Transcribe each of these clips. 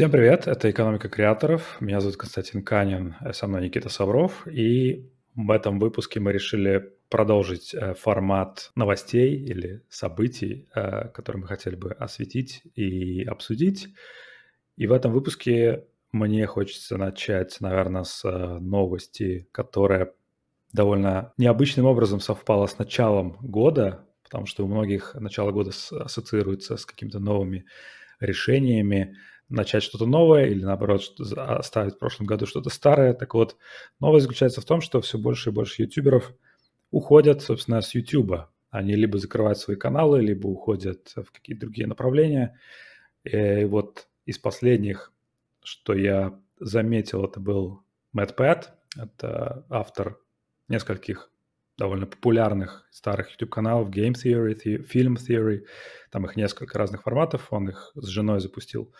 Всем привет, это «Экономика креаторов». Меня зовут Константин Канин, со мной Никита Савров. И в этом выпуске мы решили продолжить э, формат новостей или событий, э, которые мы хотели бы осветить и обсудить. И в этом выпуске мне хочется начать, наверное, с э, новости, которая довольно необычным образом совпала с началом года, потому что у многих начало года ассоциируется с какими-то новыми решениями, начать что-то новое или, наоборот, оставить в прошлом году что-то старое. Так вот, новость заключается в том, что все больше и больше ютуберов уходят, собственно, с ютуба. Они либо закрывают свои каналы, либо уходят в какие-то другие направления. И вот из последних, что я заметил, это был Мэтт Пэт. Это автор нескольких довольно популярных старых YouTube-каналов Game Theory, The- Film Theory. Там их несколько разных форматов. Он их с женой запустил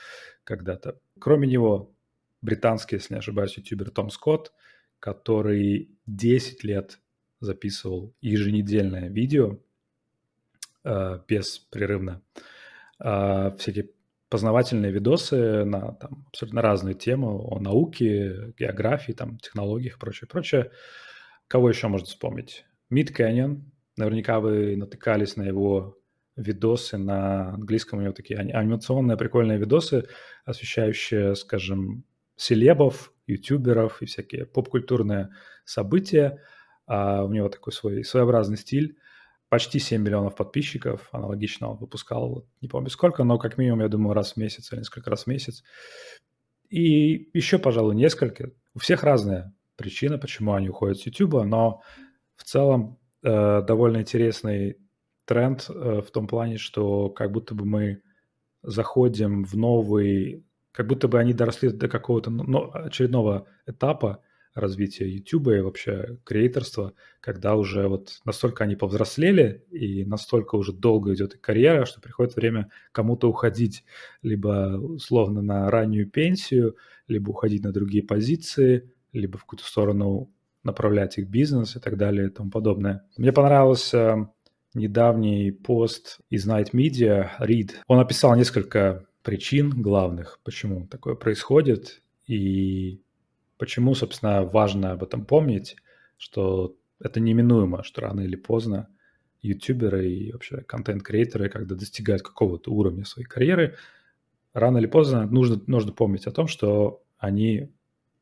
когда-то. Кроме него, британский, если не ошибаюсь, ютубер Том Скотт, который 10 лет записывал еженедельное видео э, беспрерывно. Э, всякие познавательные видосы на там, абсолютно разные темы о науке, географии, там, технологиях и прочее, прочее. Кого еще можно вспомнить? Мид Canyon. Наверняка вы натыкались на его видосы на английском. У него такие анимационные прикольные видосы, освещающие, скажем, селебов, ютуберов и всякие поп-культурные события. А у него такой свой своеобразный стиль. Почти 7 миллионов подписчиков. Аналогично он выпускал, не помню сколько, но как минимум, я думаю, раз в месяц или несколько раз в месяц. И еще, пожалуй, несколько. У всех разные причины, почему они уходят с YouTube, но в целом э, довольно интересный тренд э, в том плане, что как будто бы мы заходим в новый, как будто бы они доросли до какого-то ну, очередного этапа развития YouTube и вообще креаторства, когда уже вот настолько они повзрослели и настолько уже долго идет карьера, что приходит время кому-то уходить либо условно на раннюю пенсию, либо уходить на другие позиции, либо в какую-то сторону направлять их бизнес и так далее и тому подобное. Мне понравился недавний пост из Night Media, Reed. Он описал несколько причин главных, почему такое происходит и почему, собственно, важно об этом помнить, что это неминуемо, что рано или поздно ютуберы и вообще контент-креаторы, когда достигают какого-то уровня своей карьеры, рано или поздно нужно, нужно помнить о том, что они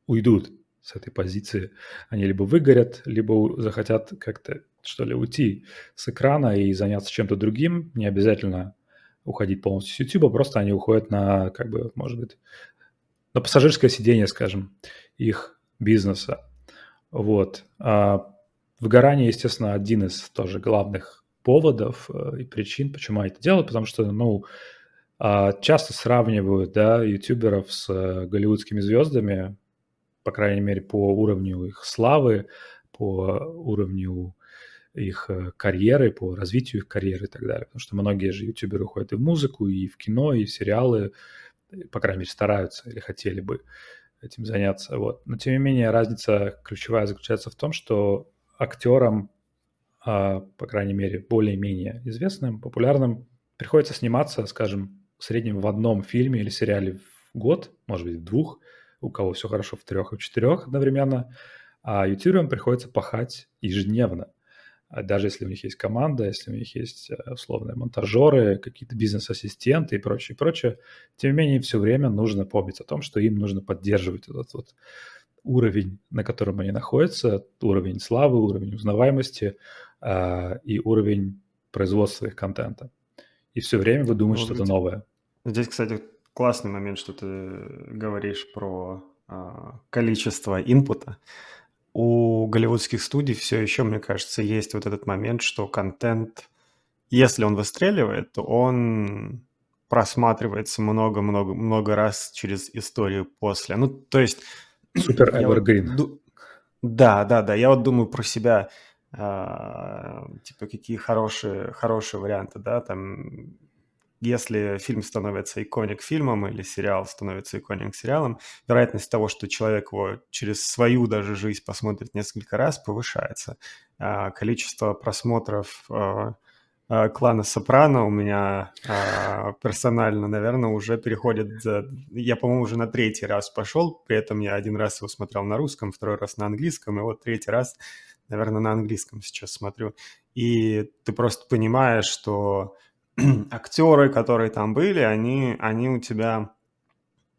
уйдут с этой позиции. Они либо выгорят, либо захотят как-то, что ли, уйти с экрана и заняться чем-то другим. Не обязательно уходить полностью с YouTube, просто они уходят на, как бы, может быть, на пассажирское сиденье, скажем, их бизнеса. Вот. А выгорание, естественно, один из тоже главных поводов э, и причин, почему они это делают, потому что, ну, а, часто сравнивают, да, ютуберов с э, голливудскими звездами, по крайней мере, по уровню их славы, по уровню их э, карьеры, по развитию их карьеры и так далее. Потому что многие же ютуберы уходят и в музыку, и в кино, и в сериалы, по крайней мере, стараются или хотели бы этим заняться. Вот. Но, тем не менее, разница ключевая заключается в том, что актерам, а, по крайней мере, более-менее известным, популярным, приходится сниматься, скажем, в среднем в одном фильме или сериале в год, может быть, в двух, у кого все хорошо в трех и в четырех одновременно, а ютуберам приходится пахать ежедневно. А даже если у них есть команда, если у них есть э, условные монтажеры, какие-то бизнес-ассистенты и прочее, прочее, тем не менее все время нужно помнить о том, что им нужно поддерживать этот вот уровень, на котором они находятся, уровень славы, уровень узнаваемости э, и уровень производства их контента. И все время вы думаете что-то новое. Здесь, кстати, классный момент, что ты говоришь про а, количество инпута. У голливудских студий все еще, мне кажется, есть вот этот момент, что контент, если он выстреливает, то он просматривается много-много много раз через историю после. Ну, то есть... Супер evergreen. Вот, да, да, да. Я вот думаю про себя, э, типа, какие хорошие, хорошие варианты, да, там если фильм становится иконик фильмом или сериал становится иконик сериалом, вероятность того, что человек его через свою даже жизнь посмотрит несколько раз, повышается. А количество просмотров а, э, клана Сопрано у меня персонально, наверное, уже переходит... Я, по-моему, уже на третий раз пошел, при этом я один раз его смотрел на русском, второй раз на английском, и вот третий раз, наверное, на английском сейчас смотрю. И ты просто понимаешь, что актеры, которые там были, они, они у тебя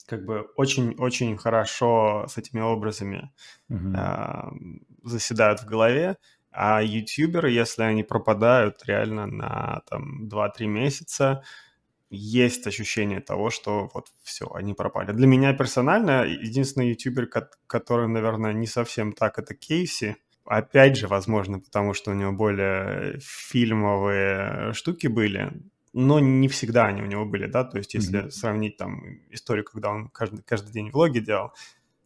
как бы очень-очень хорошо с этими образами mm-hmm. э, заседают в голове, а ютуберы, если они пропадают реально на там 2-3 месяца, есть ощущение того, что вот все, они пропали. Для меня персонально единственный ютубер, который, наверное, не совсем так, это Кейси. Опять же, возможно, потому что у него более фильмовые штуки были но не всегда они у него были, да, то есть если mm-hmm. сравнить там историю, когда он каждый, каждый день влоги делал,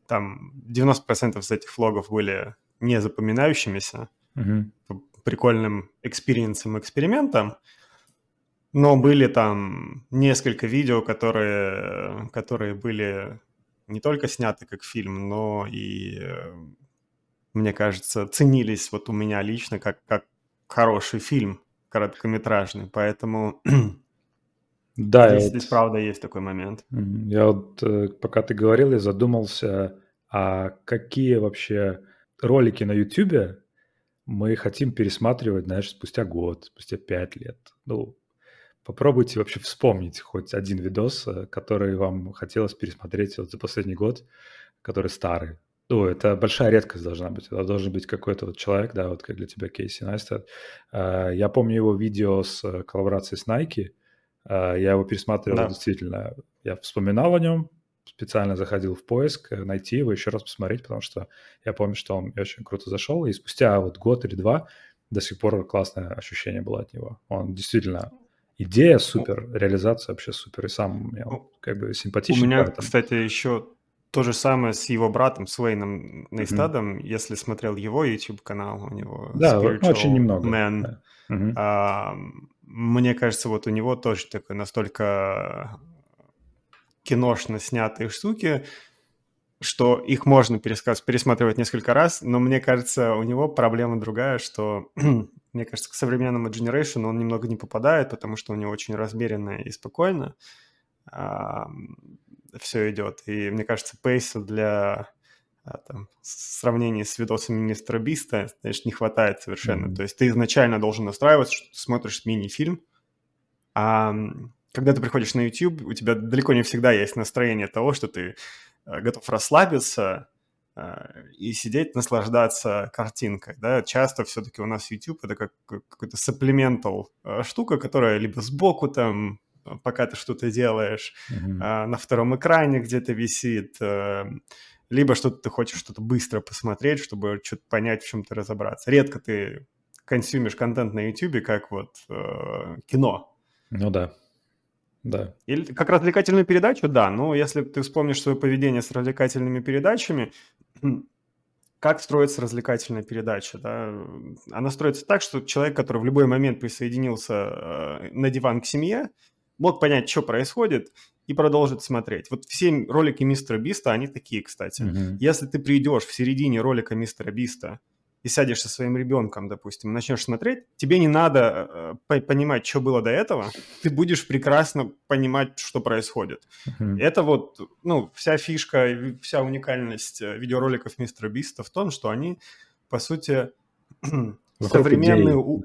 там 90% из этих влогов были не запоминающимися, mm-hmm. прикольным experience ом, экспериментом, но были там несколько видео, которые, которые были не только сняты как фильм, но и, мне кажется, ценились вот у меня лично как, как хороший фильм короткометражный, поэтому да, здесь, вот, здесь правда есть такой момент. Я вот, э, пока ты говорил, я задумался, а какие вообще ролики на YouTube мы хотим пересматривать, знаешь, спустя год, спустя пять лет. Ну, попробуйте вообще вспомнить хоть один видос, э, который вам хотелось пересмотреть вот за последний год, который старый. Ну, это большая редкость должна быть. Это должен быть какой-то вот человек, да, вот как для тебя Кейси Найстед. А, я помню его видео с э, коллаборацией с Nike. А, я его пересматривал да. действительно. Я вспоминал о нем, специально заходил в поиск, э, найти его, еще раз посмотреть, потому что я помню, что он очень круто зашел. И спустя вот год или два до сих пор классное ощущение было от него. Он действительно идея супер, реализация вообще супер, и сам мне как бы симпатичный. У меня, кстати, еще то же самое с его братом, с Уэйном Нейстадом, mm-hmm. если смотрел его YouTube-канал, у него Да, Spiritual очень немного. Man. Да. Mm-hmm. А, мне кажется, вот у него тоже такой настолько киношно снятые штуки, что их можно пересказ, пересматривать несколько раз, но мне кажется, у него проблема другая, что, мне кажется, к современному Generation он немного не попадает, потому что у него очень размеренно и спокойно все идет. И мне кажется, пейса для а, там, сравнения с видосами мистера Биста, конечно, не хватает совершенно. Mm-hmm. То есть ты изначально должен настраиваться, что ты смотришь мини-фильм, а когда ты приходишь на YouTube, у тебя далеко не всегда есть настроение того, что ты а, готов расслабиться а, и сидеть, наслаждаться картинкой. Да? Часто все-таки у нас YouTube это как какой-то supplemental штука, которая либо сбоку там пока ты что-то делаешь, mm-hmm. а, на втором экране где-то висит, а, либо что-то ты хочешь что-то быстро посмотреть, чтобы что-то понять, в чем-то разобраться. Редко ты консюмишь контент на YouTube, как вот э, кино. Ну да. Да. Или как развлекательную передачу, да. Но если ты вспомнишь свое поведение с развлекательными передачами, как строится развлекательная передача? Да? Она строится так, что человек, который в любой момент присоединился э, на диван к семье, мог понять, что происходит, и продолжить смотреть. Вот все ролики Мистера Биста, они такие, кстати. Mm-hmm. Если ты придешь в середине ролика Мистера Биста и сядешь со своим ребенком, допустим, начнешь смотреть, тебе не надо э, понимать, что было до этого, ты будешь прекрасно понимать, что происходит. Mm-hmm. Это вот, ну, вся фишка, вся уникальность э, видеороликов Мистера Биста в том, что они, по сути, современный, у...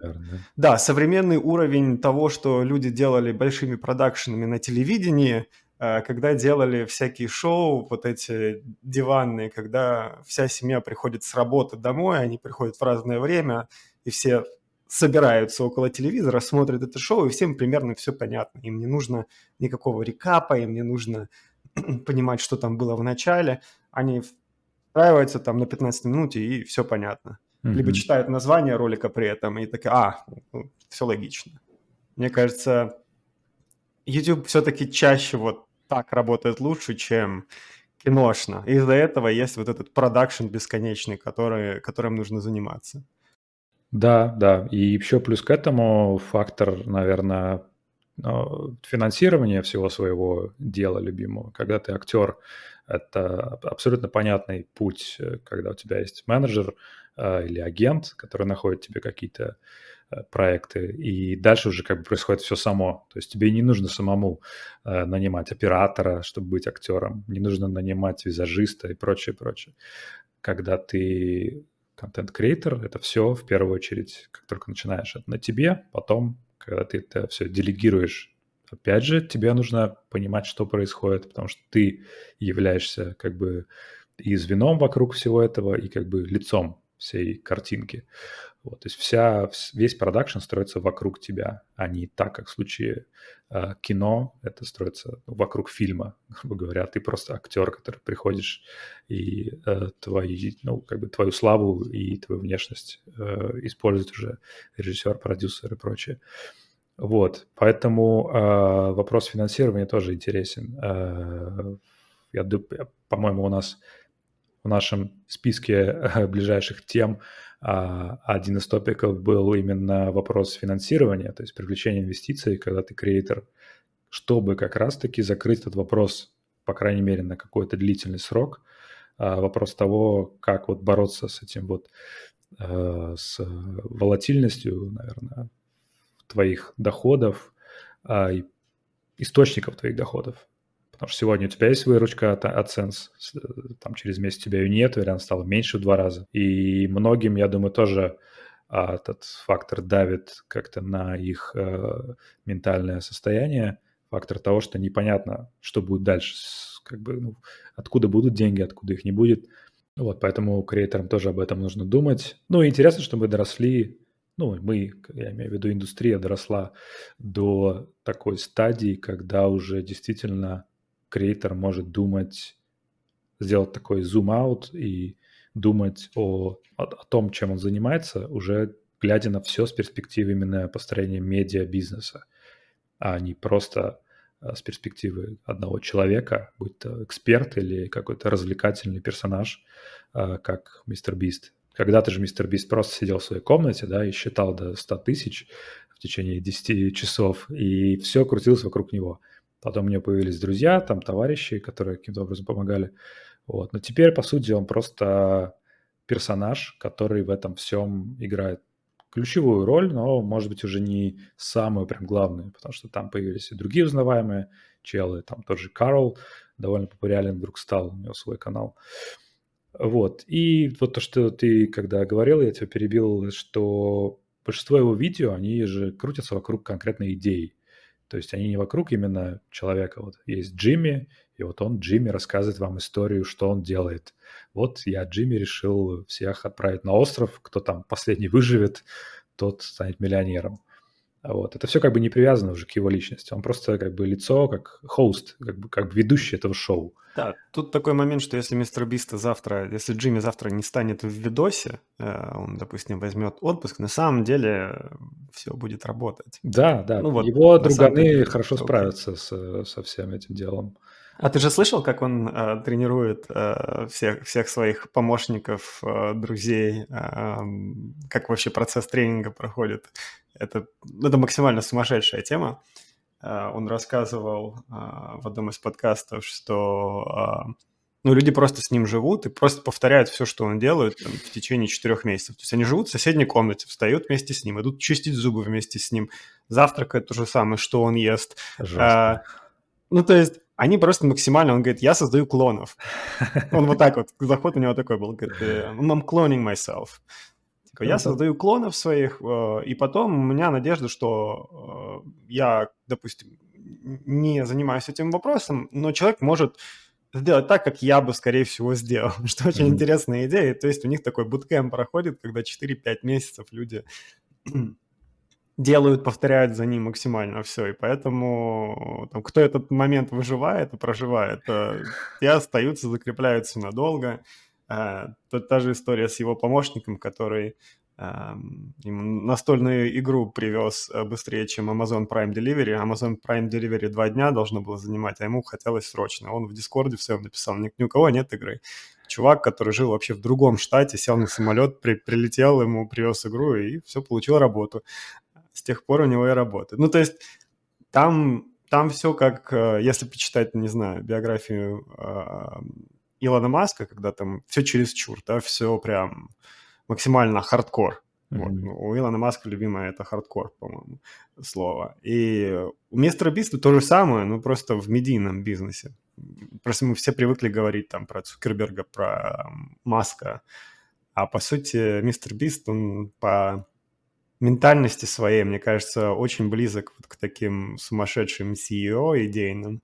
да, современный уровень того, что люди делали большими продакшенами на телевидении, э, когда делали всякие шоу, вот эти диванные, когда вся семья приходит с работы домой, они приходят в разное время, и все собираются около телевизора, смотрят это шоу, и всем примерно все понятно. Им не нужно никакого рекапа, им не нужно понимать, что там было в начале. Они встраиваются там на 15 минуте, и все понятно mm-hmm. либо читают название ролика при этом и такие, а, ну, все логично. Мне кажется, YouTube все-таки чаще вот так работает лучше, чем киношно. Из-за этого есть вот этот продакшн бесконечный, который, которым нужно заниматься. Да, да. И еще плюс к этому фактор, наверное, ну, финансирования всего своего дела любимого. Когда ты актер, это абсолютно понятный путь, э, когда у тебя есть менеджер, или агент, который находит тебе какие-то э, проекты, и дальше уже как бы происходит все само. То есть тебе не нужно самому э, нанимать оператора, чтобы быть актером, не нужно нанимать визажиста и прочее, прочее. Когда ты контент-креатор, это все в первую очередь, как только начинаешь, это на тебе, потом, когда ты это все делегируешь опять же, тебе нужно понимать, что происходит, потому что ты являешься как бы и звеном вокруг всего этого, и как бы лицом всей картинки. Вот, то есть вся, весь продакшн строится вокруг тебя, а не так, как в случае э, кино, это строится вокруг фильма, грубо говоря. Ты просто актер, который приходишь и э, твои, ну, как бы твою славу и твою внешность э, использует уже режиссер, продюсер и прочее. Вот, поэтому э, вопрос финансирования тоже интересен. Э, я, по-моему, у нас в нашем списке э, ближайших тем а, один из топиков был именно вопрос финансирования, то есть привлечение инвестиций, когда ты креатор, чтобы как раз-таки закрыть этот вопрос, по крайней мере, на какой-то длительный срок, а, вопрос того, как вот бороться с этим вот, э, с волатильностью, наверное, твоих доходов, а, источников твоих доходов. Потому что сегодня у тебя есть выручка от AdSense, там через месяц у тебя ее нет, вариант стало меньше в два раза. И многим, я думаю, тоже а, этот фактор давит как-то на их а, ментальное состояние, фактор того, что непонятно, что будет дальше, как бы, ну, откуда будут деньги, откуда их не будет. Вот, поэтому креаторам тоже об этом нужно думать. Ну, интересно, что мы доросли, ну, мы, я имею в виду, индустрия доросла до такой стадии, когда уже действительно креатор может думать, сделать такой зум-аут и думать о, о, о том, чем он занимается, уже глядя на все с перспективы именно построения медиа-бизнеса, а не просто а, с перспективы одного человека, будь то эксперт или какой-то развлекательный персонаж, а, как мистер Бист. Когда-то же мистер Бист просто сидел в своей комнате, да, и считал до 100 тысяч в течение 10 часов, и все крутилось вокруг него. Потом у него появились друзья, там товарищи, которые каким-то образом помогали. Вот. Но теперь, по сути, он просто персонаж, который в этом всем играет ключевую роль, но, может быть, уже не самую прям главную, потому что там появились и другие узнаваемые челы, там тот же Карл довольно популярен вдруг стал, у него свой канал. Вот. И вот то, что ты когда говорил, я тебя перебил, что большинство его видео, они же крутятся вокруг конкретной идеи. То есть они не вокруг именно человека. Вот есть Джимми, и вот он, Джимми, рассказывает вам историю, что он делает. Вот я, Джимми, решил всех отправить на остров. Кто там последний выживет, тот станет миллионером. Вот. Это все как бы не привязано уже к его личности. Он просто как бы лицо, как хост, как бы, как бы ведущий этого шоу. Да, тут такой момент, что если мистер Биста завтра, если Джимми завтра не станет в видосе, э, он, допустим, возьмет отпуск, на самом деле все будет работать. Да, да. Ну, вот, его друганы деле, хорошо справятся с, со всем этим делом. А ты же слышал, как он э, тренирует э, всех, всех своих помощников, э, друзей, э, как вообще процесс тренинга проходит? Это, это максимально сумасшедшая тема. Э, он рассказывал э, в одном из подкастов, что э, ну, люди просто с ним живут и просто повторяют все, что он делает там, в течение четырех месяцев. То есть они живут в соседней комнате, встают вместе с ним, идут чистить зубы вместе с ним, завтракают то же самое, что он ест. А, ну, то есть они просто максимально, он говорит, я создаю клонов. Он вот так вот, заход у него такой был, говорит, «Э, I'm cloning myself. Типа, я создаю клонов своих, э, и потом у меня надежда, что э, я, допустим, не занимаюсь этим вопросом, но человек может сделать так, как я бы, скорее всего, сделал, что очень mm-hmm. интересная идея. То есть у них такой буткемп проходит, когда 4-5 месяцев люди делают, повторяют за ним максимально все. И поэтому там, кто этот момент выживает и проживает, э, те остаются, закрепляются надолго. Э, Тут та же история с его помощником, который эм, ему настольную игру привез э, быстрее, чем Amazon Prime Delivery. Amazon Prime Delivery два дня должно было занимать, а ему хотелось срочно. Он в Дискорде все написал, ни, ни у кого нет игры. Чувак, который жил вообще в другом штате, сел на самолет, при, прилетел, ему привез игру и все, получил работу тех пор у него и работает. Ну, то есть там, там все как, э, если почитать, не знаю, биографию э, Илона Маска, когда там все чересчур, да, все прям максимально хардкор. Вот. Ну, у Илона Маска любимое это хардкор, по-моему, слово. И у мистера Биста то же самое, но просто в медийном бизнесе. Просто мы все привыкли говорить там про Цукерберга, про Маска. А по сути, мистер Бист, он по ментальности своей, мне кажется, очень близок вот к таким сумасшедшим CEO идейным,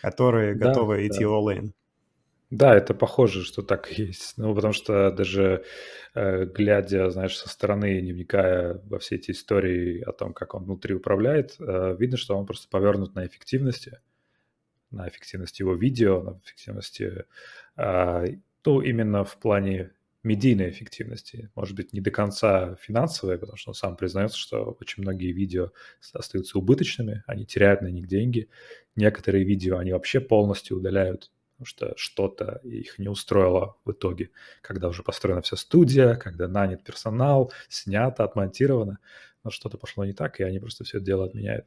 которые да, готовы да. идти all-in. Да, это похоже, что так и есть. Ну, потому что даже э, глядя, знаешь, со стороны, не вникая во все эти истории о том, как он внутри управляет, э, видно, что он просто повернут на эффективности, на эффективности его видео, на эффективности, э, ну, именно в плане медийной эффективности. Может быть, не до конца финансовой, потому что он сам признается, что очень многие видео остаются убыточными, они теряют на них деньги. Некоторые видео они вообще полностью удаляют, потому что что-то их не устроило в итоге, когда уже построена вся студия, когда нанят персонал, снято, отмонтировано, но что-то пошло не так, и они просто все это дело отменяют.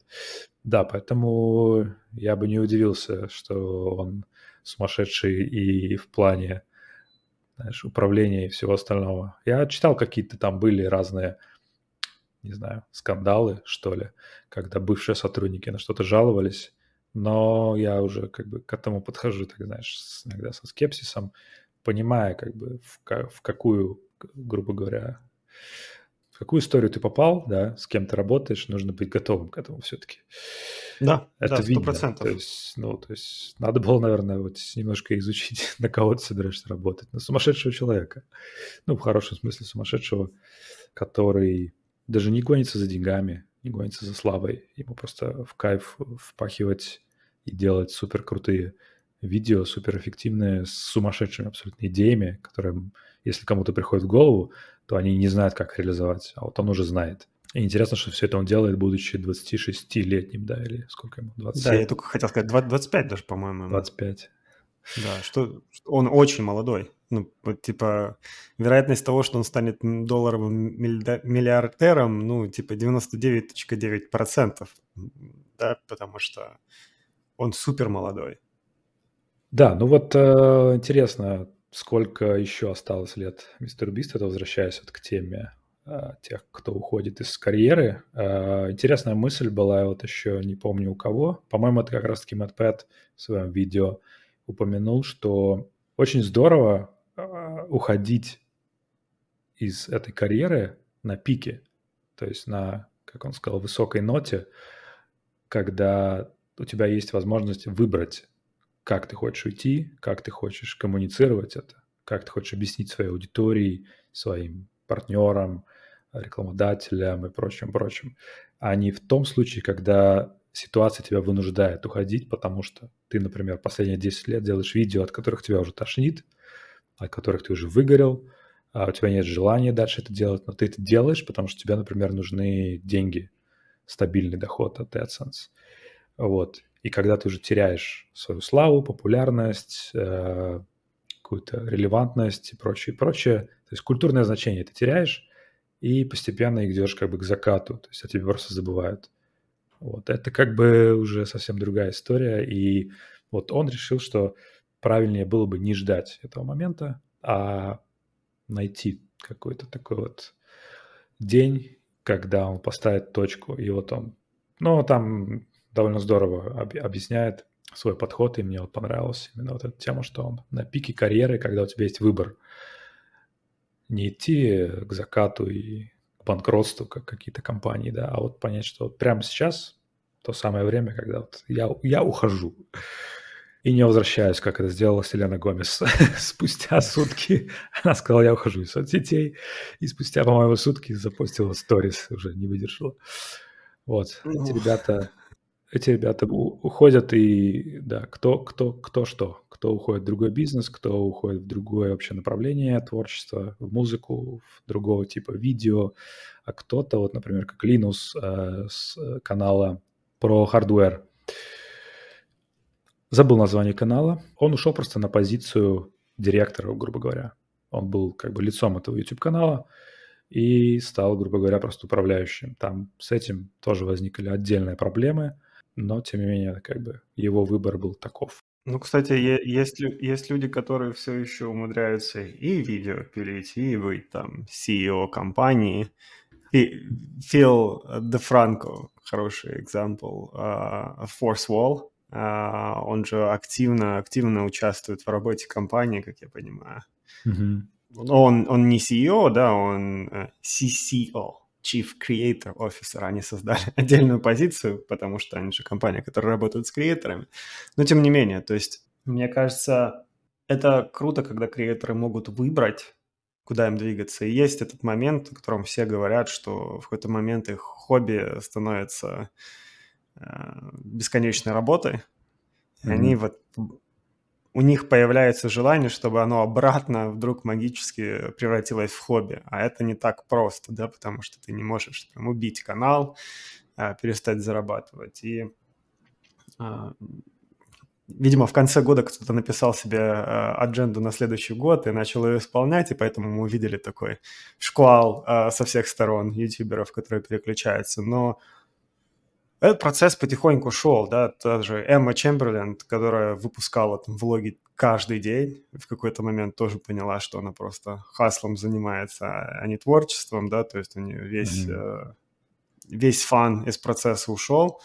Да, поэтому я бы не удивился, что он сумасшедший и в плане знаешь, управления и всего остального. Я читал, какие-то там были разные, не знаю, скандалы, что ли, когда бывшие сотрудники на что-то жаловались, но я уже как бы к этому подхожу, так знаешь, иногда со скепсисом, понимая как бы в, в какую, грубо говоря, в какую историю ты попал, да, с кем ты работаешь, нужно быть готовым к этому все-таки. Да, это да, видно. То есть, ну, то есть надо было, наверное, вот немножко изучить, на кого ты собираешься работать. На сумасшедшего человека. Ну, в хорошем смысле сумасшедшего, который даже не гонится за деньгами, не гонится за славой. Ему просто в кайф впахивать и делать супер крутые видео, супер эффективные, с сумасшедшими абсолютно идеями, которые, если кому-то приходит в голову, то они не знают, как реализовать, а вот он уже знает. И интересно, что все это он делает, будучи 26-летним, да, или сколько ему, 27? Да, я только хотел сказать, 25 даже, по-моему. 25. Да, что он очень молодой. Ну, вот, типа, вероятность того, что он станет долларовым миллиардером, ну, типа 99.9%, да, потому что он супер молодой. Да, ну вот э, интересно, сколько еще осталось лет мистеру Бист, это возвращаясь вот к теме тех, кто уходит из карьеры. Э, интересная мысль была, вот еще не помню у кого, по-моему, это как раз-таки Мэтт в своем видео упомянул, что очень здорово э, уходить из этой карьеры на пике, то есть на, как он сказал, высокой ноте, когда у тебя есть возможность выбрать как ты хочешь уйти, как ты хочешь коммуницировать это, как ты хочешь объяснить своей аудитории, своим партнерам, рекламодателям и прочим, прочим, а не в том случае, когда ситуация тебя вынуждает уходить, потому что ты, например, последние 10 лет делаешь видео, от которых тебя уже тошнит, от которых ты уже выгорел, а у тебя нет желания дальше это делать, но ты это делаешь, потому что тебе, например, нужны деньги, стабильный доход от AdSense. Вот. И когда ты уже теряешь свою славу, популярность, э, какую-то релевантность и прочее, прочее, то есть культурное значение ты теряешь, и постепенно идешь как бы к закату, то есть о тебе просто забывают. Вот, это как бы уже совсем другая история, и вот он решил, что правильнее было бы не ждать этого момента, а найти какой-то такой вот день, когда он поставит точку, и вот он, ну, там довольно здорово об, объясняет свой подход, и мне вот понравилась именно вот эта тема, что он на пике карьеры, когда у тебя есть выбор, не идти к закату и к банкротству, как какие-то компании, да, а вот понять, что вот прямо сейчас то самое время, когда вот я, я ухожу и не возвращаюсь, как это сделала Селена Гомес. спустя сутки она сказала, я ухожу из соцсетей, и спустя, по-моему, сутки запустила сторис, уже не выдержала. Вот, эти ребята эти ребята уходят и, да, кто, кто, кто что. Кто уходит в другой бизнес, кто уходит в другое вообще направление творчества, в музыку, в другого типа видео, а кто-то, вот, например, как Линус э, с канала про хардвер. Забыл название канала. Он ушел просто на позицию директора, грубо говоря. Он был как бы лицом этого YouTube-канала и стал, грубо говоря, просто управляющим. Там с этим тоже возникли отдельные проблемы – но, тем не менее, как бы его выбор был таков. Ну, кстати, есть, есть люди, которые все еще умудряются и видео пилить, и быть там CEO компании. Фил Дефранко, хороший экзампл, uh, Force Wall, uh, он же активно, активно участвует в работе компании, как я понимаю. Mm-hmm. Он, он не CEO, да, он э, CCO, Chief Creator Officer. Они создали отдельную позицию, потому что они же компания, которая работает с креаторами. Но тем не менее, то есть, мне кажется, это круто, когда креаторы могут выбрать, куда им двигаться. И есть этот момент, о котором все говорят, что в какой-то момент их хобби становится э, бесконечной работой. Mm-hmm. они вот у них появляется желание, чтобы оно обратно вдруг магически превратилось в хобби. А это не так просто, да, потому что ты не можешь там, убить канал, а, перестать зарабатывать. И, а, видимо, в конце года кто-то написал себе а, адженду на следующий год и начал ее исполнять, и поэтому мы увидели такой шквал со всех сторон ютуберов, которые переключаются. Но этот процесс потихоньку шел, да, та же Эмма Чемберлен, которая выпускала там влоги каждый день, в какой-то момент тоже поняла, что она просто хаслом занимается, а не творчеством, да, то есть у нее весь, mm-hmm. э, весь фан из процесса ушел.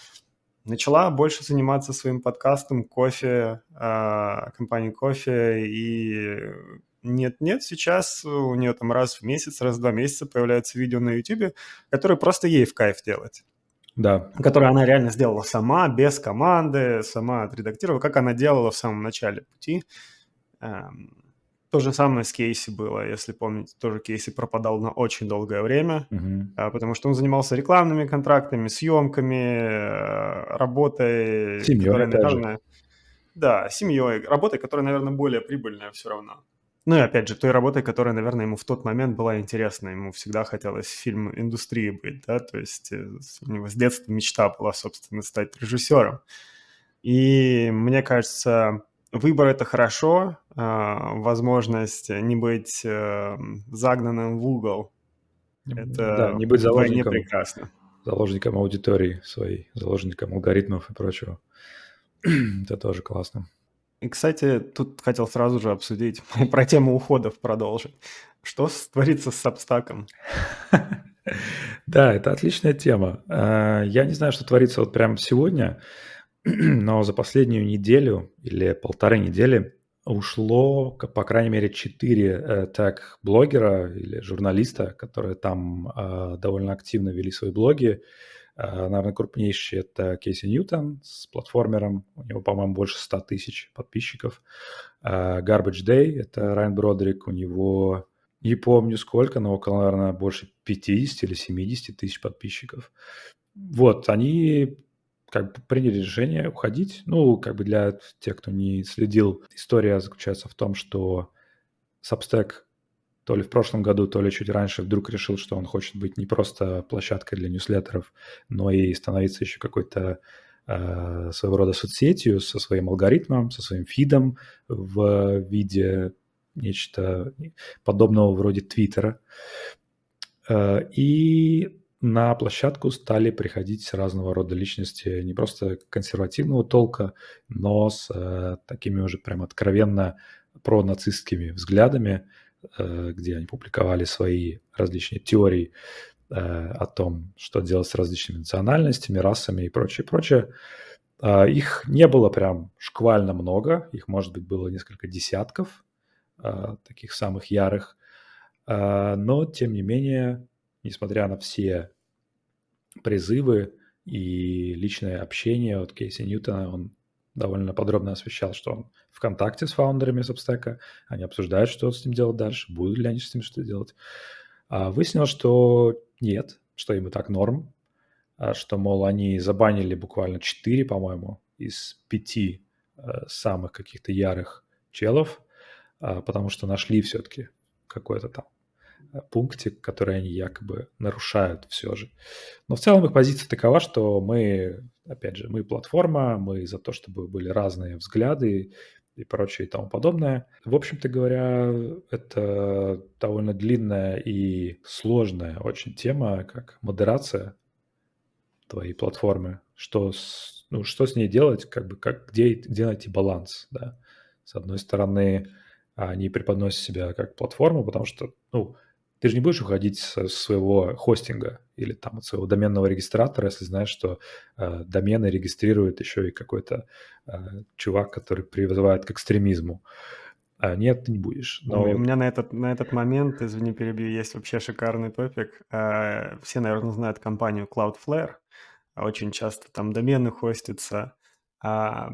Начала больше заниматься своим подкастом кофе, э, компанией кофе, и нет-нет, сейчас у нее там раз в месяц, раз в два месяца появляются видео на YouTube, которые просто ей в кайф делать да. которую она реально сделала сама, без команды, сама отредактировала, как она делала в самом начале пути. Эм, то же самое с Кейси было, если помните, тоже Кейси пропадал на очень долгое время, угу. потому что он занимался рекламными контрактами, съемками, э, работой, семьей, которая, наверное, да, семьей, работой, которая, наверное, более прибыльная все равно. Ну и опять же, той работой, которая, наверное, ему в тот момент была интересна. Ему всегда хотелось в фильм-индустрии быть, да, то есть э, у него с детства мечта была, собственно, стать режиссером. И мне кажется, выбор – это хорошо, а, возможность не быть э, загнанным в угол – это да, не быть заложником, прекрасно. заложником аудитории своей, заложником алгоритмов и прочего. это тоже классно. И, кстати, тут хотел сразу же обсудить, про тему уходов продолжить. Что творится с сабстаком? Да, это отличная тема. А, я не знаю, что творится вот прямо сегодня, но за последнюю неделю или полторы недели ушло, по крайней мере, четыре э, так-блогера или журналиста, которые там а, довольно активно вели свои блоги. Э, наверное, крупнейший это Кейси Ньютон с платформером. У него, по-моему, больше 100 тысяч подписчиков. Э, Garbage Day — это Райан Бродрик. У него не помню сколько, но около, наверное, больше 50 или 70 тысяч подписчиков. Вот, они как бы приняли решение уходить. Ну, как бы для тех, кто не следил, история заключается в том, что Substack то ли в прошлом году, то ли чуть раньше вдруг решил, что он хочет быть не просто площадкой для ньюслеттеров, но и становиться еще какой-то э, своего рода соцсетью со своим алгоритмом, со своим фидом в виде нечто подобного вроде Твиттера. Э, и на площадку стали приходить разного рода личности, не просто консервативного толка, но с э, такими уже прям откровенно пронацистскими взглядами, где они публиковали свои различные теории э, о том, что делать с различными национальностями, расами и прочее, прочее. А, их не было прям шквально много, их, может быть, было несколько десятков, а, таких самых ярых, но, тем не менее, несмотря на все призывы и личное общение от Кейси Ньютона, он довольно подробно освещал, что он в контакте с фаундерами Substack, они обсуждают, что с ним делать дальше, будут ли они с ним что делать. А выяснилось, что нет, что им и так норм, а что, мол, они забанили буквально 4, по-моему, из 5 э, самых каких-то ярых челов, э, потому что нашли все-таки какой-то там пунктик, который они якобы нарушают все же. Но в целом их позиция такова, что мы, опять же, мы платформа, мы за то, чтобы были разные взгляды и прочее и тому подобное. В общем-то говоря, это довольно длинная и сложная очень тема, как модерация твоей платформы, что с ну, что с ней делать, как бы, как, где, где найти баланс, да. С одной стороны, они преподносят себя как платформу, потому что, ну, ты же не будешь уходить со своего хостинга или там от своего доменного регистратора, если знаешь, что э, домены регистрирует еще и какой-то э, чувак, который призывает к экстремизму. А нет, ты не будешь. Но... У меня на этот, на этот момент, извини, перебью, есть вообще шикарный топик. Э, все, наверное, знают компанию Cloudflare. Очень часто там домены хостятся. А,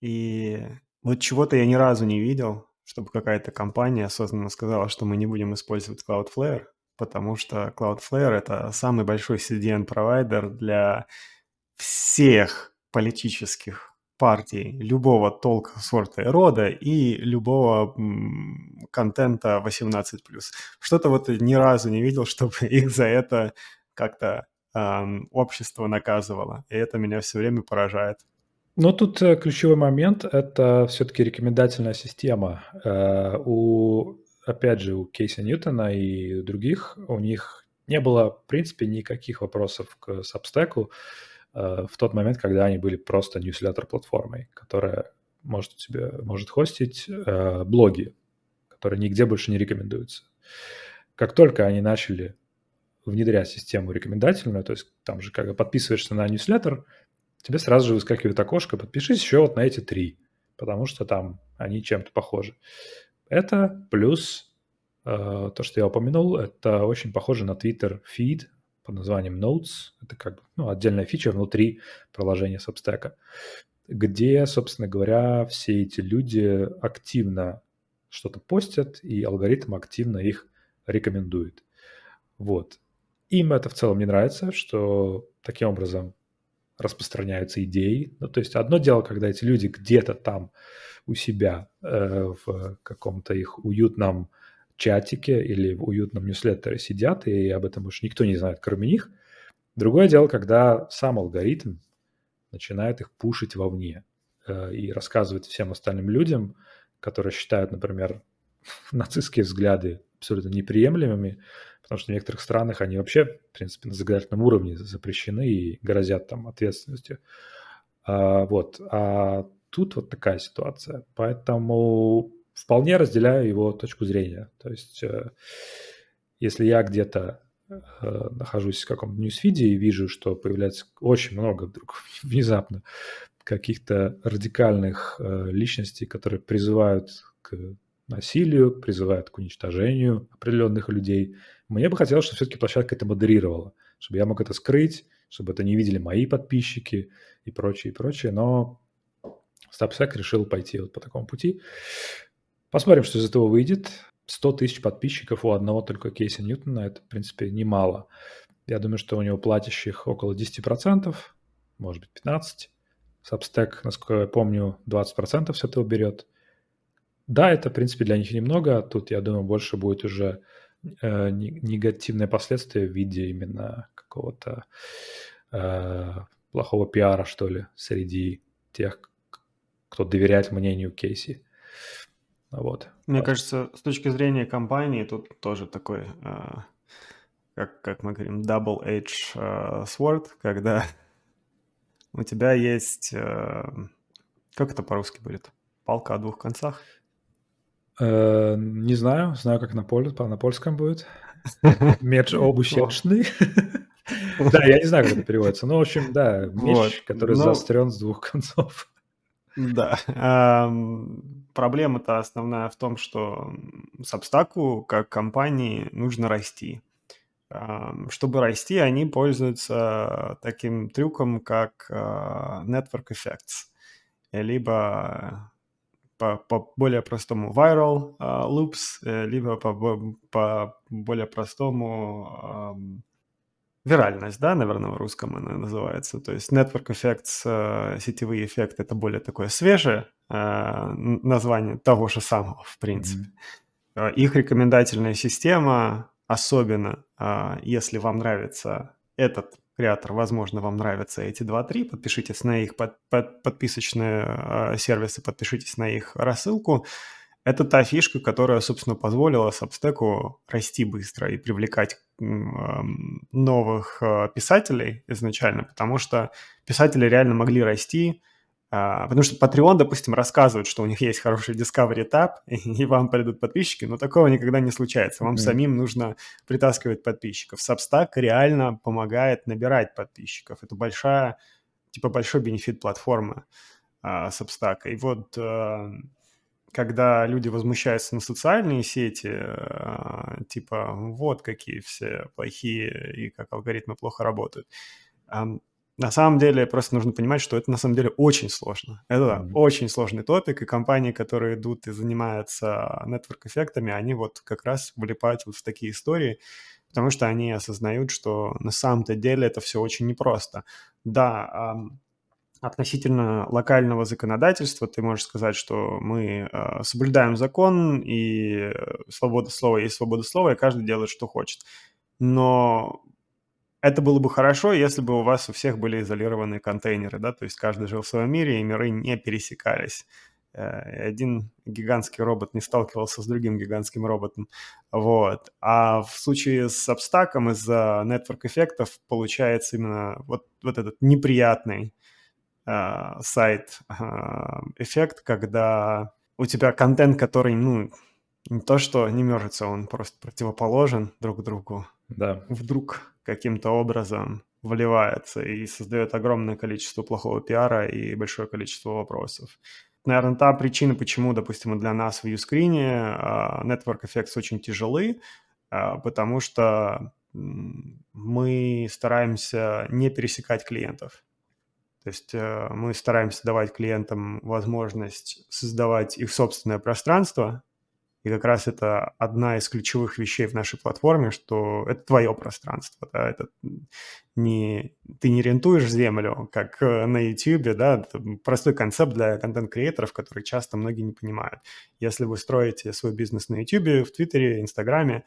и вот чего-то я ни разу не видел, чтобы какая-то компания осознанно сказала, что мы не будем использовать Cloudflare, потому что Cloudflare — это самый большой CDN-провайдер для всех политических партий любого толка, сорта и рода и любого контента 18+. Что-то вот ни разу не видел, чтобы их за это как-то эм, общество наказывало. И это меня все время поражает. Ну, тут э, ключевой момент – это все-таки рекомендательная система. Э, у, опять же, у Кейса Ньютона и других, у них не было, в принципе, никаких вопросов к Substack э, в тот момент, когда они были просто ньюслеттер-платформой, которая может тебе может хостить блоги, которые нигде больше не рекомендуются. Как только они начали внедрять систему рекомендательную, то есть там же, когда подписываешься на ньюслеттер – тебе сразу же выскакивает окошко, подпишись еще вот на эти три, потому что там они чем-то похожи. Это плюс э, то, что я упомянул, это очень похоже на Twitter feed под названием Notes. Это как бы ну, отдельная фича внутри приложения Substack, где, собственно говоря, все эти люди активно что-то постят, и алгоритм активно их рекомендует. Вот. Им это в целом не нравится, что таким образом распространяются идеи. Ну, то есть одно дело, когда эти люди где-то там у себя э, в каком-то их уютном чатике или в уютном ньюслеттере сидят, и об этом уж никто не знает, кроме них. Другое дело, когда сам алгоритм начинает их пушить вовне э, и рассказывать всем остальным людям, которые считают, например, нацистские взгляды абсолютно неприемлемыми, потому что в некоторых странах они вообще, в принципе, на законодательном уровне запрещены и грозят там ответственностью. А, вот. А тут вот такая ситуация. Поэтому вполне разделяю его точку зрения. То есть, э, если я где-то э, нахожусь в каком-то ньюсфиде и вижу, что появляется очень много вдруг внезапно каких-то радикальных э, личностей, которые призывают к насилию, призывают к уничтожению определенных людей. Мне бы хотелось, чтобы все-таки площадка это модерировала, чтобы я мог это скрыть, чтобы это не видели мои подписчики и прочее, и прочее. Но StopSec решил пойти вот по такому пути. Посмотрим, что из этого выйдет. 100 тысяч подписчиков у одного только Кейса Ньютона, это, в принципе, немало. Я думаю, что у него платящих около 10%, может быть, 15%. Substack, насколько я помню, 20% с этого берет. Да, это, в принципе, для них немного. Тут, я думаю, больше будет уже э, негативное последствие в виде именно какого-то э, плохого пиара, что ли, среди тех, кто доверяет мнению Кейси. Вот. Мне кажется, с точки зрения компании, тут тоже такой, э, как, как мы говорим, double edge э, sword, когда у тебя есть, э, как это по-русски будет, палка о двух концах. Э, не знаю, знаю, как на, поле, на польском будет. Меч обущечный. Да, я не знаю, как это переводится. Ну, в общем, да, меч, который ну заострен с двух концов. Да. Проблема-то основная в том, что Substack как компании нужно расти. Чтобы расти, они пользуются таким трюком, как а, Network Effects. Либо по, по более простому viral uh, loops, э, либо по, по более простому um, виральность, да, наверное, в русском она называется. То есть network effects, uh, сетевые эффекты, это более такое свежее uh, название того же самого, в принципе. Mm-hmm. Их рекомендательная система, особенно если вам нравится этот креатор, возможно, вам нравятся эти 2-3, подпишитесь на их под, под, подписочные э, сервисы, подпишитесь на их рассылку. Это та фишка, которая, собственно, позволила Substack расти быстро и привлекать новых э, писателей изначально, потому что писатели реально могли расти, потому что Patreon, допустим, рассказывает, что у них есть хороший Discovery Tab, и вам придут подписчики, но такого никогда не случается. Вам mm-hmm. самим нужно притаскивать подписчиков. Substack реально помогает набирать подписчиков. Это большая, типа большой бенефит платформы uh, Substack. И вот uh, когда люди возмущаются на социальные сети, uh, типа вот какие все плохие и как алгоритмы плохо работают, на самом деле просто нужно понимать, что это на самом деле очень сложно. Это mm-hmm. очень сложный топик, и компании, которые идут и занимаются нетворк-эффектами, они вот как раз влипают вот в такие истории, потому что они осознают, что на самом-то деле это все очень непросто. Да, относительно локального законодательства ты можешь сказать, что мы э, соблюдаем закон и свобода слова есть свобода слова, и каждый делает, что хочет. Но это было бы хорошо, если бы у вас у всех были изолированные контейнеры, да, то есть каждый жил в своем мире, и миры не пересекались. Э, один гигантский робот не сталкивался с другим гигантским роботом. Вот. А в случае с Substack из-за network эффектов получается именно вот, вот этот неприятный э, сайт э, эффект, когда у тебя контент, который, ну, не то что не мержится, он просто противоположен друг другу. Да. Вдруг каким-то образом вливается и создает огромное количество плохого пиара и большое количество вопросов. Наверное, та причина, почему, допустим, для нас в Uscreen uh, Network Effects очень тяжелы, uh, потому что мы стараемся не пересекать клиентов. То есть uh, мы стараемся давать клиентам возможность создавать их собственное пространство, и как раз это одна из ключевых вещей в нашей платформе, что это твое пространство, да, это не, ты не рентуешь землю, как э, на YouTube, да, это простой концепт для контент-креаторов, который часто многие не понимают. Если вы строите свой бизнес на YouTube, в Твиттере, Инстаграме,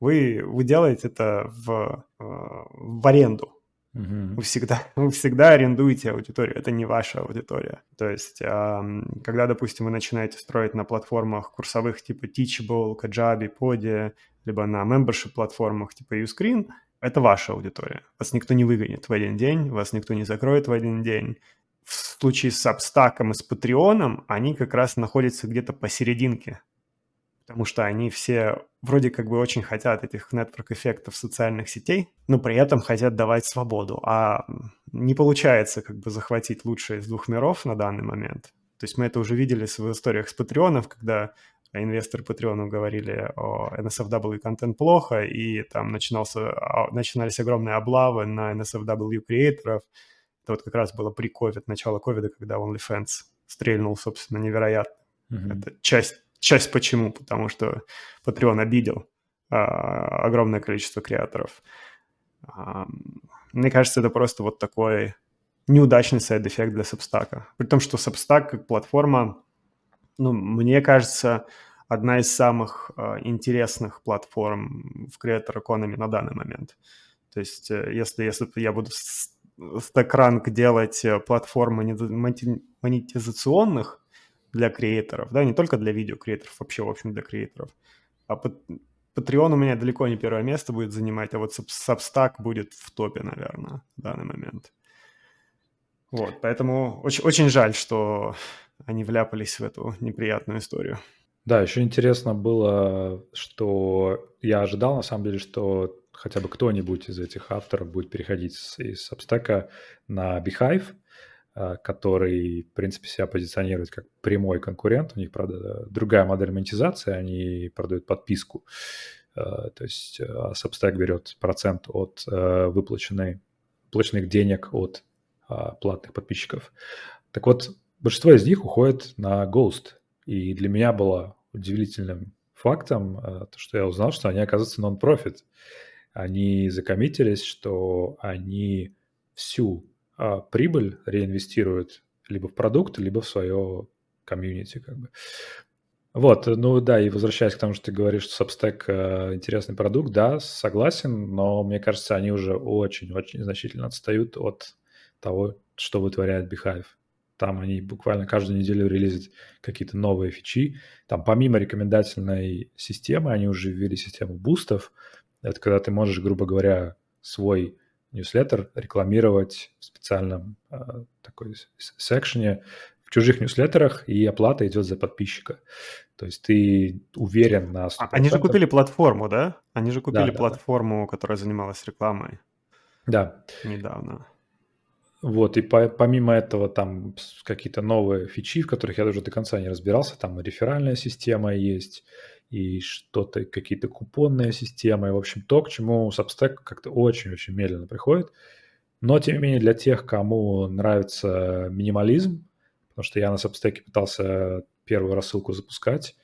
вы, вы делаете это в, э, в аренду, Вы, всегда, вы всегда арендуете аудиторию, это не ваша аудитория. То есть, когда, допустим, вы начинаете строить на платформах курсовых типа Teachable, Kajabi, Podia, либо на membership платформах типа Uscreen, это ваша аудитория. Вас никто не выгонит в один день, вас никто не закроет в один день. В случае с Substack и с Patreon они как раз находятся где-то посерединке потому что они все вроде как бы очень хотят этих нетворк-эффектов социальных сетей, но при этом хотят давать свободу, а не получается как бы захватить лучшее из двух миров на данный момент. То есть мы это уже видели в историях с патреонов, когда инвесторы Патреону говорили о NSFW контент плохо, и там начинался, а, начинались огромные облавы на NSFW creator ов. Это вот как раз было при COVID, начало ковида, когда OnlyFans стрельнул, собственно, невероятно. Mm-hmm. Это часть Часть почему? Потому что Patreon обидел а, огромное количество creator ов. Мне кажется, это просто вот такой неудачный side effect для Substack. При том, что Substack как платформа, ну, мне кажется, одна из самых а, интересных платформ в Creator Economy на данный момент. То есть, э, если, если я буду стакранг делать э, платформы монетизационных, для креаторов, да, не только для видео-креаторов, вообще, в общем, для креаторов. А Patreon у меня далеко не первое место будет занимать, а вот Substack будет в топе, наверное, в данный момент. Вот, поэтому очень, очень жаль, что они вляпались в эту неприятную историю. Да, еще интересно было, что я ожидал, на самом деле, что хотя бы кто-нибудь из этих авторов будет переходить из Substack на Beehive, а, который, в принципе, себя позиционирует как прямой конкурент. У них, правда, другая модель монетизации, они продают подписку. А, то есть а, Substack берет процент от выплаченной, выплаченных денег от платных подписчиков. Так вот, большинство из них уходит на Ghost. И для меня было удивительным фактом то, что я узнал, что они, оказываются, нон-профит. Они закоммитились, что они всю а, прибыль реинвестирует либо в продукт, либо в свое комьюнити, как бы. Вот, ну да, и возвращаясь к тому, что ты говоришь, что Substack э, интересный продукт, да, согласен, но мне кажется, они уже очень-очень значительно отстают от того, что вытворяет Beehive. Там они буквально каждую неделю релизят какие-то новые фичи. Там помимо рекомендательной системы, они уже ввели систему бустов, Это когда ты можешь, грубо говоря, свой ньюслеттер рекламировать в специальном э, такой секшене в чужих ньюслеттерах, и оплата идет за подписчика. То есть ты уверен на 100%. А, они же купили платформу, да? Они же купили да, платформу, да. которая занималась рекламой. Да. Недавно. Вот, и по, помимо этого там какие-то новые фичи, в которых я даже до конца не разбирался, там и реферальная система есть, и что-то, какие-то купонные системы, в общем, то, к чему Substack как-то очень-очень медленно приходит. Но, тем не менее, для тех, кому нравится минимализм, потому что я на Substack пытался первую рассылку запускать,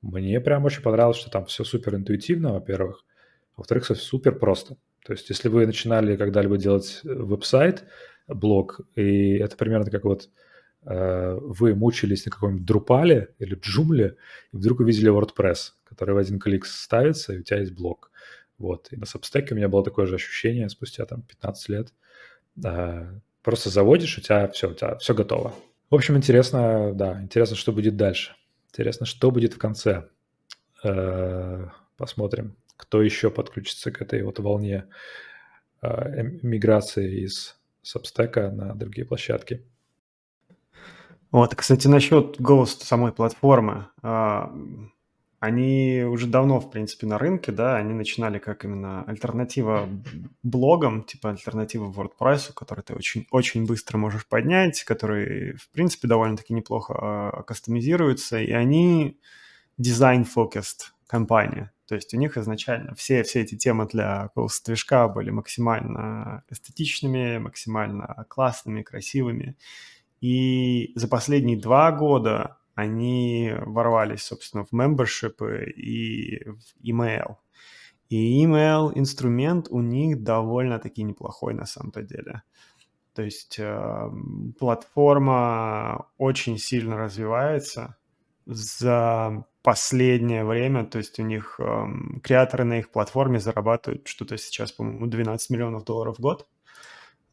мне прям очень понравилось, что там все супер интуитивно, во-первых, во-вторых, все супер просто. То есть, если вы начинали когда-либо делать веб-сайт, блог, и это примерно как вот э, вы мучились на каком-нибудь Drupal или Joomla, и вдруг увидели WordPress, который в один клик ставится, и у тебя есть блог. Вот. И на Substack у меня было такое же ощущение спустя там 15 лет. Э, просто заводишь, у тебя все, у тебя все готово. В общем, интересно, да, интересно, что будет дальше. Интересно, что будет в конце. Э, посмотрим, кто еще подключится к этой вот волне э, миграции из Substack на другие площадки. Вот, кстати, насчет Ghost самой платформы. А, они уже давно, в принципе, на рынке, да, они начинали как именно альтернатива блогам, типа альтернатива WordPress, который ты очень, очень быстро можешь поднять, который, в принципе, довольно-таки неплохо а, кастомизируется, и они design-focused компания. То есть у них изначально все, все эти темы для движка были максимально эстетичными, максимально классными, красивыми. И за последние два года они ворвались, собственно, в membership и в email. И email инструмент у них довольно-таки неплохой на самом-то деле. То есть э, платформа очень сильно развивается. За последнее время, то есть у них э, креаторы на их платформе зарабатывают что-то сейчас, по-моему, 12 миллионов долларов в год.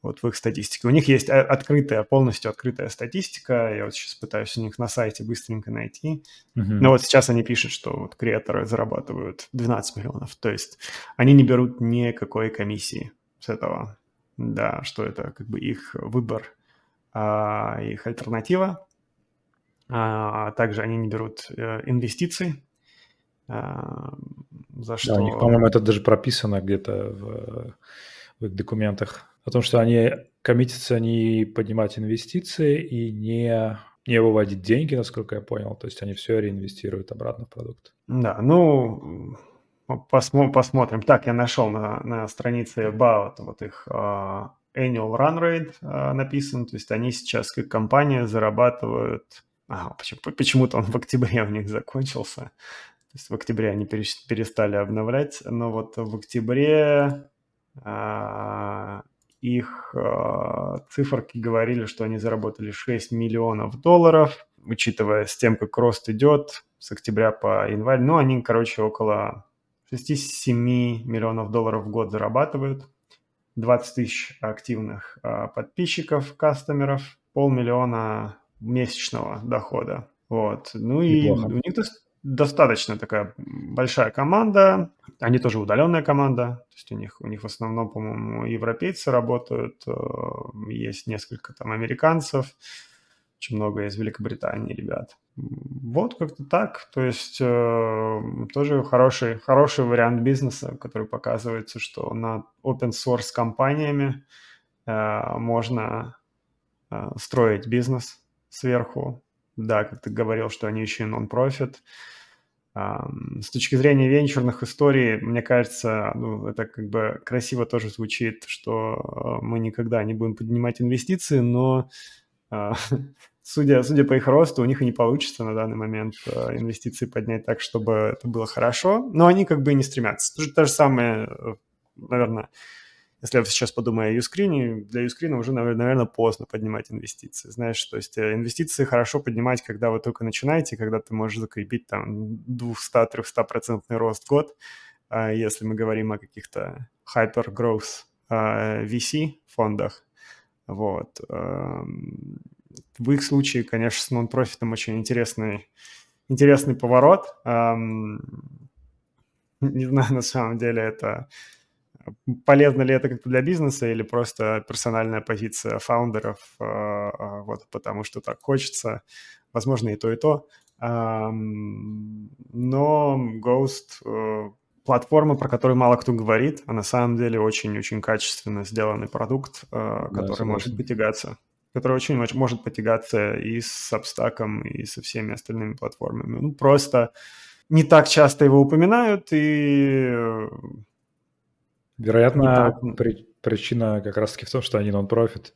Вот в их статистике. У них есть открытая, полностью открытая статистика. Я вот сейчас пытаюсь у них на сайте быстренько найти. Uh-huh. Но вот сейчас они пишут, что вот креаторы зарабатывают 12 миллионов. То есть они не берут никакой комиссии с этого. Да, что это как бы их выбор, а, их альтернатива. А также они не берут э, инвестиции, а, за что... Да, у них, по-моему, это даже прописано где-то в, в их документах. О том, что они коммитятся не поднимать инвестиции и не, не выводить деньги, насколько я понял. То есть они все реинвестируют обратно в продукт. Да, ну, посмо- посмотрим. Так, я нашел на, на странице About вот их uh, annual run rate uh, написан. То есть они сейчас как компания зарабатывают Ага, почему-то он в октябре у них закончился. То есть в октябре они перестали обновлять, но вот в октябре а, их а, циферки говорили, что они заработали 6 миллионов долларов, учитывая с тем, как рост идет с октября по январь. Ну, они, короче, около 6-7 миллионов долларов в год зарабатывают. 20 тысяч активных а, подписчиков, кастомеров, полмиллиона месячного дохода. Вот. Ну Неплохо. и у них достаточно такая большая команда. Они тоже удаленная команда. То есть у них, у них в основном, по-моему, европейцы работают. Э, есть несколько там американцев. Очень много из Великобритании ребят. Вот как-то так. То есть э, тоже хороший, хороший вариант бизнеса, который показывается, что на open source компаниями э, можно э, строить бизнес сверху. Да, как ты говорил, что они еще и нон-профит. С точки зрения венчурных историй, мне кажется, ну, это как бы красиво тоже звучит, что мы никогда не будем поднимать инвестиции, но а, судя, судя по их росту, у них и не получится на данный момент а, инвестиции поднять так, чтобы это было хорошо. Но они как бы и не стремятся. То же, то же самое, э, наверное, если я сейчас подумаю о Юскрине, для Юскрина уже, наверное, поздно поднимать инвестиции. Знаешь, то есть э, инвестиции хорошо поднимать, когда вы только начинаете, когда ты можешь закрепить там 200-300% рост в год. А если мы говорим о каких-то hyper-growth а, VC фондах, вот. Эм, в их случае, конечно, с нон-профитом очень интересный, интересный поворот. Эм, Не знаю, на самом деле это полезно ли это как-то для бизнеса или просто персональная позиция фаундеров, э, э, вот потому что так хочется. Возможно, и то, и то. Но Ghost э, платформа, про которую мало кто говорит, а на самом деле очень-очень качественно сделанный продукт, который да, может потягаться который очень может потягаться и с Substack, и со всеми остальными платформами. Ну, просто не так часто его упоминают, и Вероятно, при, причина как раз-таки в том, что они non-profit,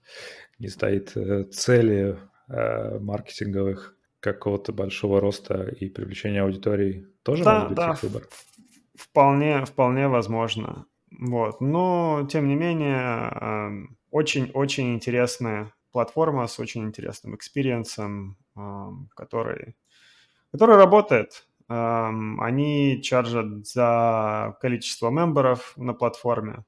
не стоит э, цели э, маркетинговых какого-то большого роста и привлечения аудитории. Тоже да, может быть да, их выбор? Вполне, вполне возможно. Вот. Но, тем не менее, очень-очень эм, интересная платформа с очень интересным experience ом, эм, который, который работает. Они чаржат за количество мемберов на платформе,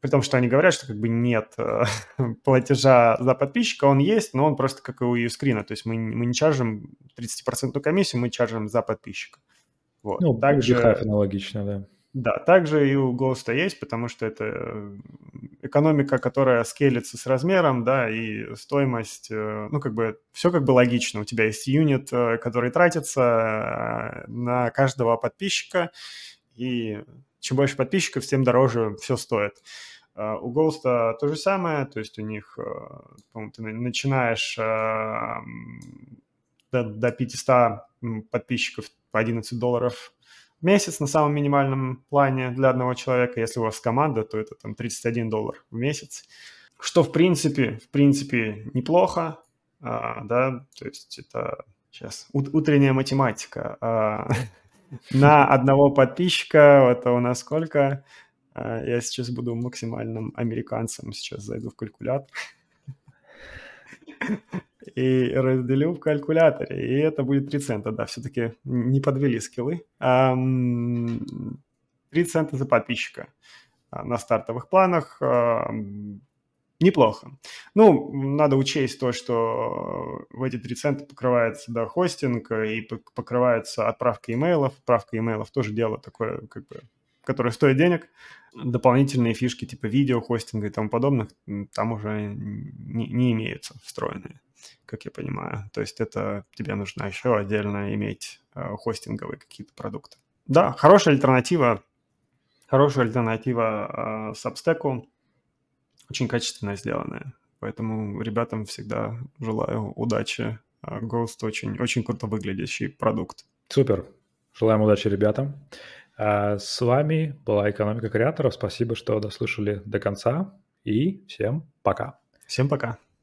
при том, что они говорят, что как бы нет э, платежа за подписчика, он есть, но он просто как и у Юскрина, то есть мы, мы не чаржим 30% комиссию, мы чаржим за подписчика. Вот. Ну, также аналогично, да. Да, также и у Ghost есть, потому что это э, экономика, которая скелится с размером, да, и стоимость, э, ну, как бы, все как бы логично. У тебя есть юнит, э, который тратится на каждого подписчика, и чем больше подписчиков, тем дороже все стоит. У Ghost то же самое, то есть у них, ты начинаешь до, до 500 подписчиков по 11 долларов месяц на самом минимальном плане для одного человека. Если у вас команда, то это там 31 доллар в месяц. Что в принципе, в принципе неплохо, а, да, то есть это сейчас утренняя математика. А, на одного подписчика это у нас сколько? А, я сейчас буду максимальным американцем, сейчас зайду в калькулятор и разделю в калькуляторе, и это будет 3 цента, да, все-таки не подвели скиллы. 3 цента за подписчика а, на стартовых планах. Неплохо. Ну, надо учесть то, что в эти 3 цента покрывается, да, хостинг и покрывается отправка имейлов. Отправка имейлов тоже дело такое, как бы, которое стоит денег. Дополнительные фишки типа видеохостинга и тому подобных там уже не, не имеются встроенные как я понимаю. То есть это тебе нужно еще отдельно иметь э, хостинговые какие-то продукты. Да, хорошая альтернатива, хорошая альтернатива э, Substack, очень качественно сделанная. Поэтому ребятам всегда желаю удачи. Э, Ghost очень, очень круто выглядящий продукт. Супер. Желаем удачи ребятам. А с вами была «Экономика креаторов». Спасибо, что дослушали до конца. И всем пока. Всем пока.